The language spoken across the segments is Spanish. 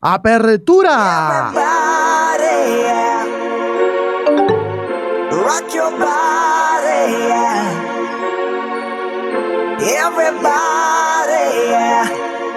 Apertura. Rock your body, yeah. Everybody, yeah.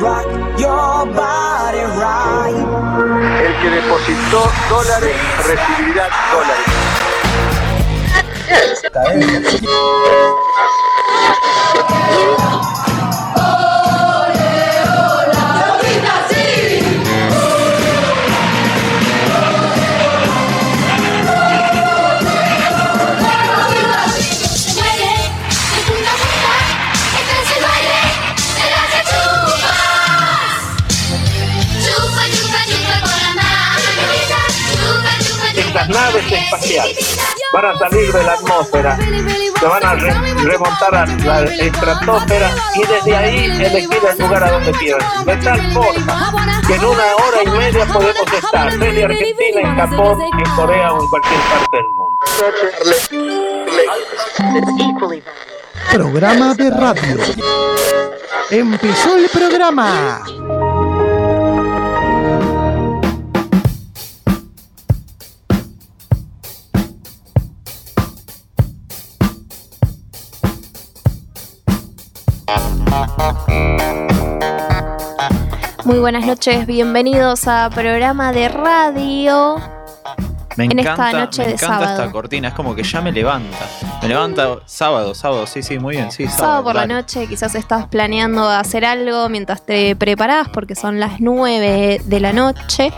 Rock your body right. El que depositó dólares recibirá dólares. Van a salir de la atmósfera, se van a re- remontar a la estratosfera y desde ahí elegir el lugar a donde quieran. De tal forma que en una hora y media podemos estar desde Argentina, en Japón, en Corea o en cualquier parte del mundo. Programa de radio. Empezó el programa. Muy buenas noches, bienvenidos a programa de radio. Me en encanta, esta noche me de encanta sábado. esta cortina, es como que ya me levanta. Me levanta sábado, sábado, sí, sí, muy bien, sí, sábado. Sábado por la noche, quizás estás planeando hacer algo mientras te preparás porque son las 9 de la noche.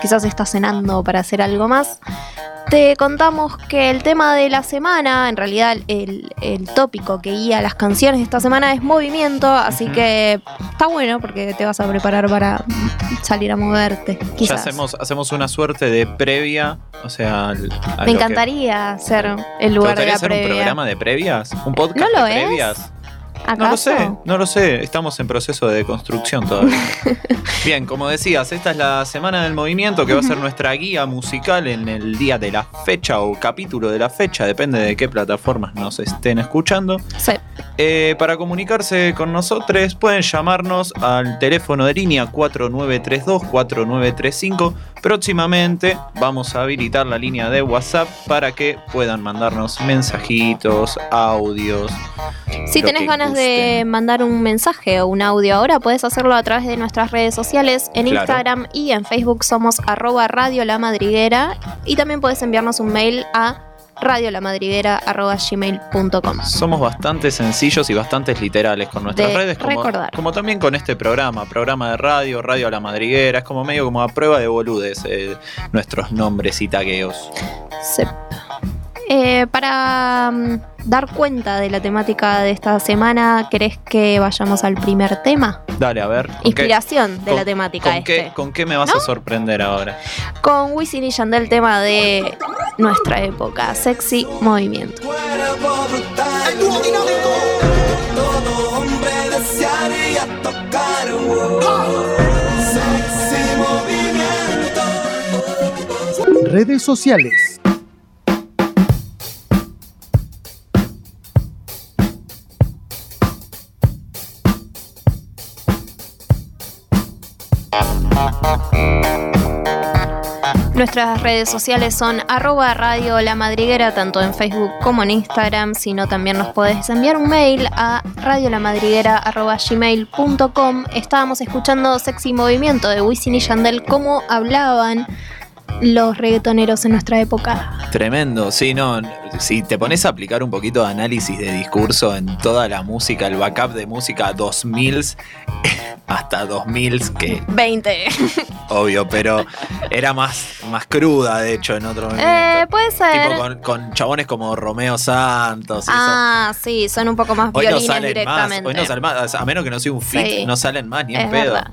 Quizás estás cenando para hacer algo más. Te contamos que el tema de la semana, en realidad el, el tópico que guía las canciones de esta semana es movimiento, así que está bueno porque te vas a preparar para salir a moverte. Ya hacemos, hacemos una suerte de previa, o sea, al- Me lo que- encantaría hacer el ¿Te lugar de gustaría la hacer previa. un programa de previas? ¿Un podcast ¿No lo de es? No lo sé, no lo sé. Estamos en proceso de construcción todavía. Bien, como decías, esta es la semana del movimiento que va a ser nuestra guía musical en el día de la fecha o capítulo de la fecha, depende de qué plataformas nos estén escuchando. Sí. Eh, para comunicarse con nosotros pueden llamarnos al teléfono de línea 4932-4935. Próximamente vamos a habilitar la línea de WhatsApp para que puedan mandarnos mensajitos, audios. Si tenés ganas de mandar un mensaje o un audio ahora, puedes hacerlo a través de nuestras redes sociales. En Claro. Instagram y en Facebook somos arroba Radio La Madriguera. Y también puedes enviarnos un mail a radiolamadriguera.gmail.com. Somos bastante sencillos y bastante literales con nuestras De redes, como, recordar. como también con este programa, programa de radio, radio a la madriguera, es como medio como a prueba de boludes eh, nuestros nombres y tagueos. Sí. Eh, para mm, dar cuenta de la temática de esta semana, ¿querés que vayamos al primer tema? Dale, a ver. ¿con qué- Inspiración de con- la temática ¿Con este. qué, ¿Con qué me vas a sorprender ahora? Con Wisin y Yandel, tema de nuestra época, Sexy Movimiento. Redes sociales. Nuestras redes sociales son arroba radio la madriguera, tanto en Facebook como en Instagram, sino también nos podés enviar un mail a radiolamadriguera.gmail.com. Estábamos escuchando Sexy Movimiento de Wisin y Yandel, cómo hablaban los reggaetoneros en nuestra época. Tremendo, sí, no. Si te pones a aplicar un poquito de análisis de discurso en toda la música, el backup de música 2000 hasta 2000 que 20. obvio, pero era más, más cruda, de hecho, en otro momento. Eh, puede ser. Tipo con, con chabones como Romeo Santos y eso. Ah, sí, son un poco más Hoy no violines salen más, directamente. hoy no salen más, a menos que no sea un fit, Sí. no salen más ni en pedo. verdad.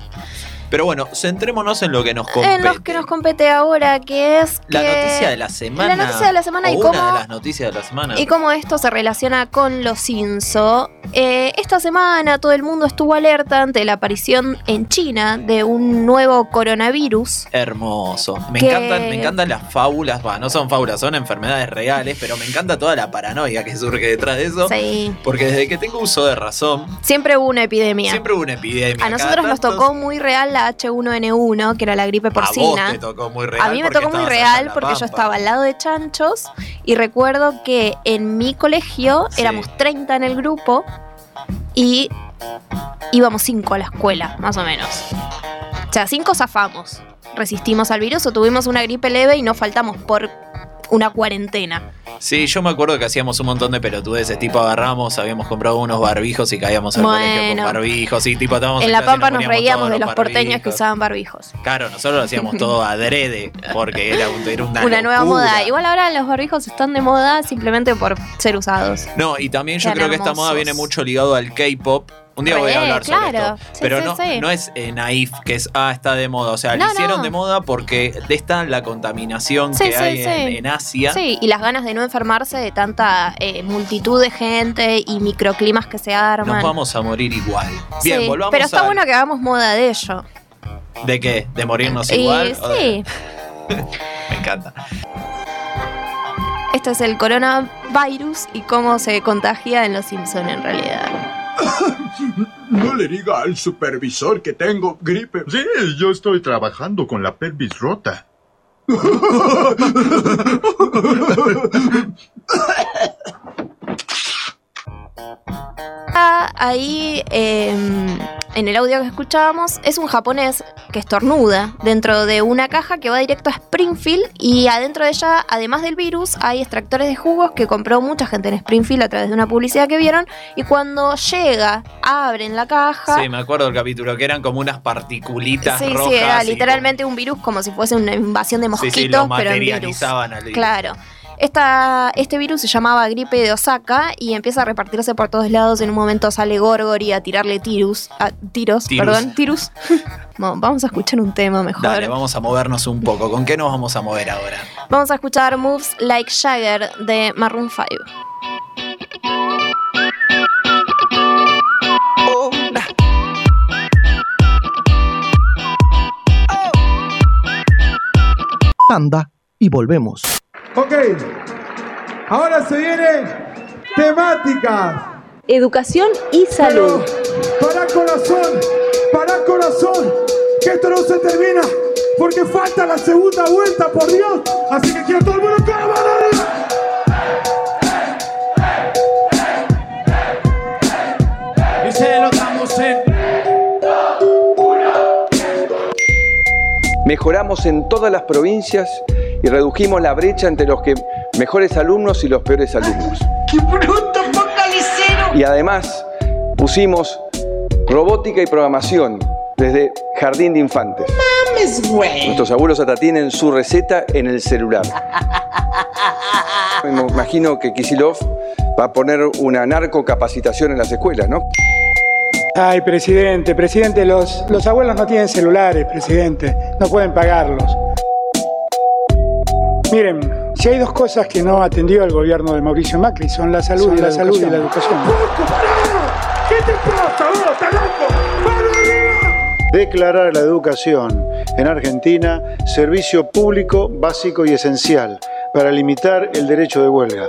Pero bueno, centrémonos en lo que nos compete. En los que nos compete ahora, que es la noticia de la semana. La noticia de la semana o y una cómo- de las noticias de la semana. Y cómo esto se relaciona con los Inso. Eh, esta semana todo el mundo estuvo alerta ante la aparición en China de un nuevo coronavirus. Hermoso. Me Que- encantan, me encantan las fábulas. Va, no son fábulas, son enfermedades reales, pero me encanta toda la paranoia que surge detrás de eso. Sí. Porque desde que tengo uso de razón, Siempre hubo una epidemia. siempre hubo una epidemia. A nosotros nos tocó muy real la H1N1, que era la gripe A vos porcina. te tocó muy real. A mí me tocó muy real porque yo estaba al lado de chanchos y recuerdo que en mi colegio Sí. éramos 30 en el grupo y íbamos 5 a la escuela, más o menos. O sea, 5 zafamos. Resistimos al virus o tuvimos una gripe leve y no faltamos por una cuarentena. Sí, yo me acuerdo que hacíamos un montón de pelotudeces, tipo agarramos, habíamos comprado unos barbijos y caíamos al colegio con barbijos y tipo estábamos En La Pampa nos reíamos de los porteños que usaban barbijos. Claro, nosotros lo hacíamos todo adrede, porque era, un- era una, Una nueva moda. Igual ahora los barbijos están de moda simplemente por ser usados. No, y también yo Eran creo que esta moda viene mucho ligado al K-pop. Un día voy a hablar sobre claro. esto. Sí, Pero sí, no, sí. no es eh, naif, que es, ah, está de moda. O sea, No, lo hicieron no. de moda porque de esta la contaminación Sí, que sí, hay en, sí. en Asia. Sí, y las ganas de no enfermarse de tanta eh, multitud de gente y microclimas que se arman. Nos vamos a morir igual. Bien, Sí, volvamos pero está a- bueno que hagamos moda de ello. ¿De qué? ¿De morirnos igual? O de- sí, Me encanta. este es el coronavirus y cómo se contagia en Los Simpson en realidad. No le diga al supervisor que tengo gripe. Sí, yo estoy trabajando con la pelvis rota. Ah, Ahí, eh, en el audio que escuchábamos, es un japonés que estornuda dentro de una caja que va directo a Springfield y adentro de ella, además del virus, hay extractores de jugos que compró mucha gente en Springfield a través de una publicidad que vieron y cuando llega, abren la caja. Sí, me acuerdo del capítulo, que eran como unas particulitas Sí, rojas. sí, era literalmente un virus como si fuese una invasión de como- Sí, mosquitos, sí, lo pero en virus. al virus. Claro. Esta, este virus se llamaba gripe de Osaka y empieza a repartirse por todos lados. En un momento sale Gorgory a tirarle tirus, a, tiros, Tirus. perdón, tirus. Bueno, vamos a escuchar un tema mejor. Dale, vamos a movernos un poco. ¿Con qué nos vamos a mover ahora? Vamos a escuchar Moves Like Jagger de Maroon 5. Tanda y volvemos. Ok, ahora se viene temática. Educación y salud. Para corazón, para corazón, que esto no se termina, porque falta la segunda vuelta, por Dios. Así que quiero todo el mundo con la mano arriba. Y se lo damos en Mejoramos en todas las provincias y redujimos la brecha entre los que mejores alumnos y los peores alumnos. ¡Qué bruto focalicero! Y además pusimos robótica y programación desde jardín de infantes. ¡Mames, güey! Nuestros abuelos hasta tienen su receta en el celular. Me imagino que Kisilov va a poner una narcocapacitación en las escuelas, ¿no? Ay, presidente, presidente, los, los abuelos no tienen celulares, presidente, no pueden pagarlos. Miren, si hay dos cosas que no atendió el gobierno de Mauricio Macri, son la salud, y, la salud y la educación. ¿Qué te pasa, vos? ¿Estás loco? Declarar la educación en Argentina servicio público básico y esencial para limitar el derecho de huelga.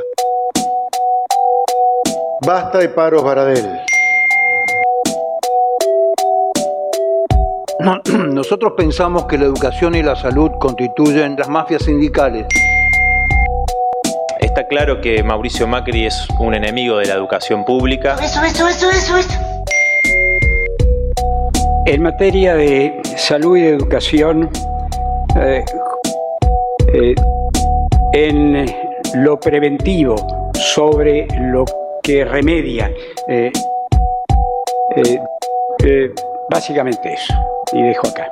Basta de paros Baradel. nosotros pensamos que la educación y la salud constituyen las mafias sindicales. Está claro que Mauricio Macri es un enemigo de la educación pública. Eso, eso, eso, eso, eso. En materia de salud y de educación, eh, eh, en lo preventivo sobre lo que remedia, eh, eh, eh, básicamente eso. Y dejo acá.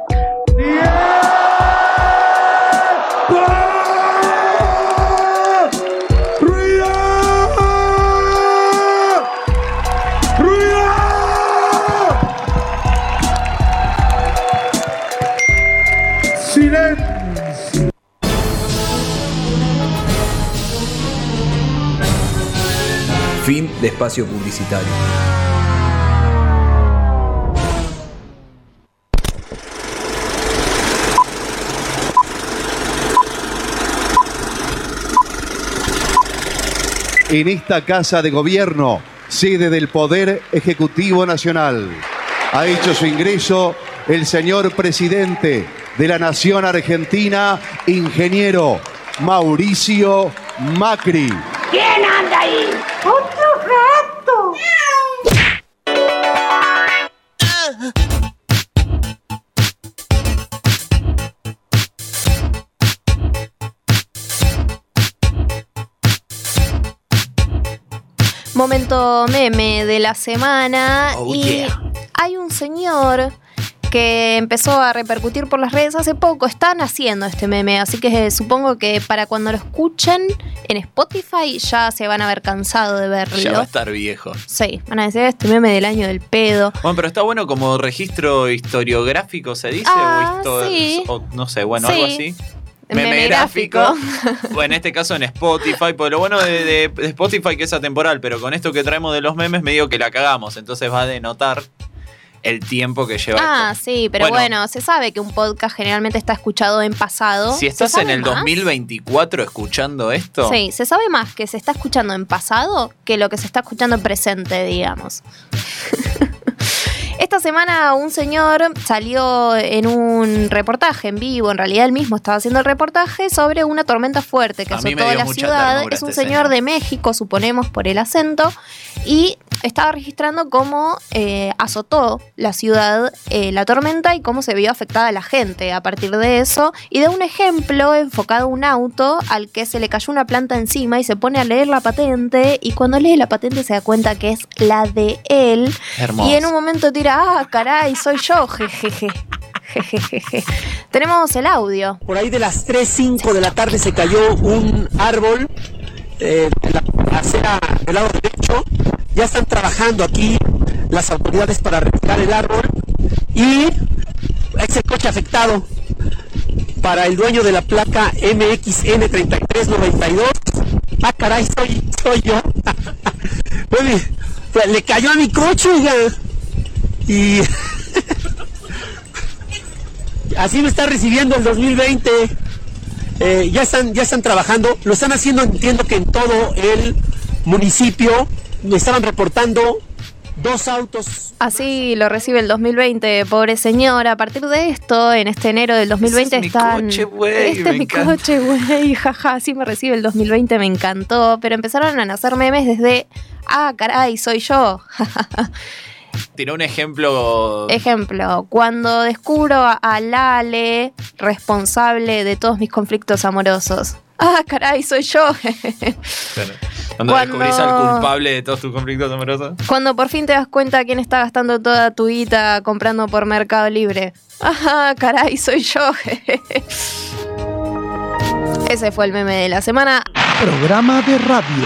Fin de espacio publicitario. En esta Casa de Gobierno, sede del Poder Ejecutivo Nacional. Ha hecho su ingreso el señor presidente de la Nación Argentina, ingeniero Mauricio Macri. ¿Quién anda ahí? Momento meme de la semana. Oh, y yeah. hay un señor que empezó a repercutir por las redes hace poco. Están haciendo este meme, así que supongo que para cuando lo escuchen en Spotify ya se van a haber cansado de verlo. Ya va a estar viejo. Sí, van a decir este meme del año del pedo. Bueno, pero está bueno como registro historiográfico, se dice, Ah, o, sí. o no sé, bueno, Sí. algo así. Memegráfico. Bueno, en este caso en Spotify, pues lo bueno de, de- de Spotify que es atemporal, pero con esto que traemos de los memes medio que la cagamos, entonces va a denotar el tiempo que lleva Ah, esto. sí, pero Bueno. bueno, se sabe que un podcast generalmente está escuchado en pasado. Si ¿Se estás en el más? 2024 escuchando esto, Sí, se sabe más que se está escuchando en pasado que lo que se está escuchando en presente, digamos. Esta semana un señor salió en un reportaje en vivo, en realidad él mismo estaba haciendo el reportaje sobre una tormenta fuerte que A azotó la ciudad. Es un este señor señor. de México, suponemos por el acento, y estaba registrando cómo eh, azotó la ciudad eh, la tormenta y cómo se vio afectada la gente a partir de eso. Y da un ejemplo enfocado a un auto al que se le cayó una planta encima y se pone a leer la patente y cuando lee la patente se da cuenta que es la de él. Hermoso. Y en un momento tira, ah, caray, soy yo, jejeje. Tenemos el audio. Por ahí de las 3, 5 de la tarde se cayó un árbol eh, de la del lado derecho. Ya están trabajando aquí las autoridades para retirar el árbol y es el coche afectado para el dueño de la placa MXN3392. Ah, caray, soy, soy yo. Pues, le cayó a mi coche, oiga. Y así me está recibiendo el 2020. Eh, ya están, ya están trabajando, lo están haciendo, entiendo que en todo el municipio me estaban reportando dos autos. Así lo recibe el 2020, pobre señor. A partir de esto, en este enero del 2020 Ese es mi coche, güey, Este es mi encanta. coche, güey. Jaja, así me recibe el 2020, me encantó. Pero empezaron a nacer memes desde. Ah, caray, soy yo. Tiró un ejemplo. Ejemplo, cuando descubro a- Lale responsable de todos mis conflictos amorosos. Ah, caray, soy yo. Cuando, Cuando- descubrís al culpable de todos tus conflictos amorosos. Cuando por fin te das cuenta quién está gastando toda tu guita comprando por Mercado Libre. Ajá, caray, soy yo. Ese fue el meme de la semana. Programa de radio.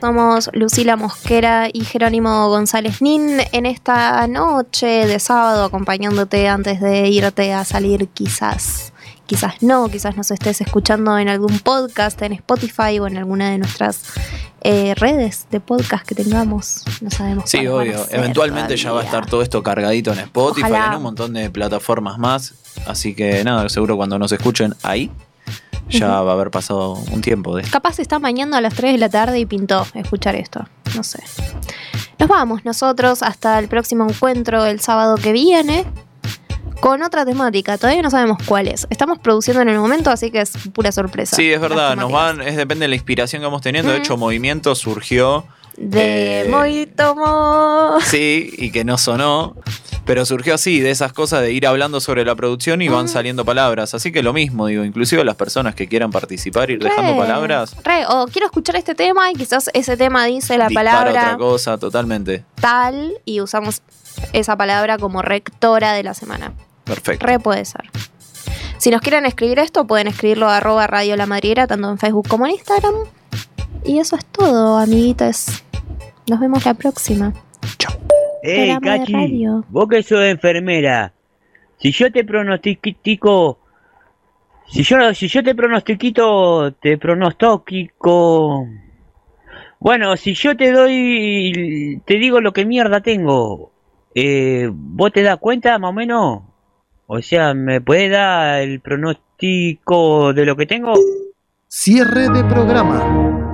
Somos Lucila Mosquera y Jerónimo González Nin en esta noche de sábado acompañándote antes de irte a salir quizás. Quizás no, quizás nos estés escuchando en algún podcast, en Spotify o en alguna de nuestras eh, redes de podcast que tengamos. No sabemos. Sí, obvio. Eventualmente ya va a estar todo esto cargadito en Spotify, Ojalá. en un montón de plataformas más. Así que nada, seguro cuando nos escuchen ahí, ya va a haber pasado un tiempo de Capaz se está mañana a las 3 de la tarde y pintó escuchar esto. No sé. Nos vamos nosotros hasta el próximo encuentro el sábado que viene con otra temática. Todavía no sabemos cuál es. Estamos produciendo en el momento, así que es pura sorpresa. Sí, es verdad, nos van, es depende de la inspiración que vamos teniendo. De hecho, Movimiento surgió. De eh, Mojito Mo. Sí, y que no sonó. Pero surgió así, de esas cosas de ir hablando sobre la producción y van saliendo palabras. Así que lo mismo, digo, inclusive las personas que quieran participar, ir dejando palabras. re, o quiero escuchar este tema y quizás ese tema dice la dispara palabra otra cosa, totalmente. tal y usamos esa palabra como rectora de la semana. Perfecto. Re puede ser. Si nos quieren escribir esto, pueden escribirlo a arroba Radio La Madriera, tanto en Facebook como en Instagram. Y eso es todo, amiguitas. Nos vemos la próxima. Ey, Programa de Cachi, radio. vos que sos enfermera, si yo te pronostico, si yo, si yo te pronostiquito, te pronostico, bueno, si yo te doy, te digo lo que mierda tengo, eh, ¿vos te das cuenta más o menos? O sea, ¿me puede dar el pronóstico de lo que tengo? Cierre de programa.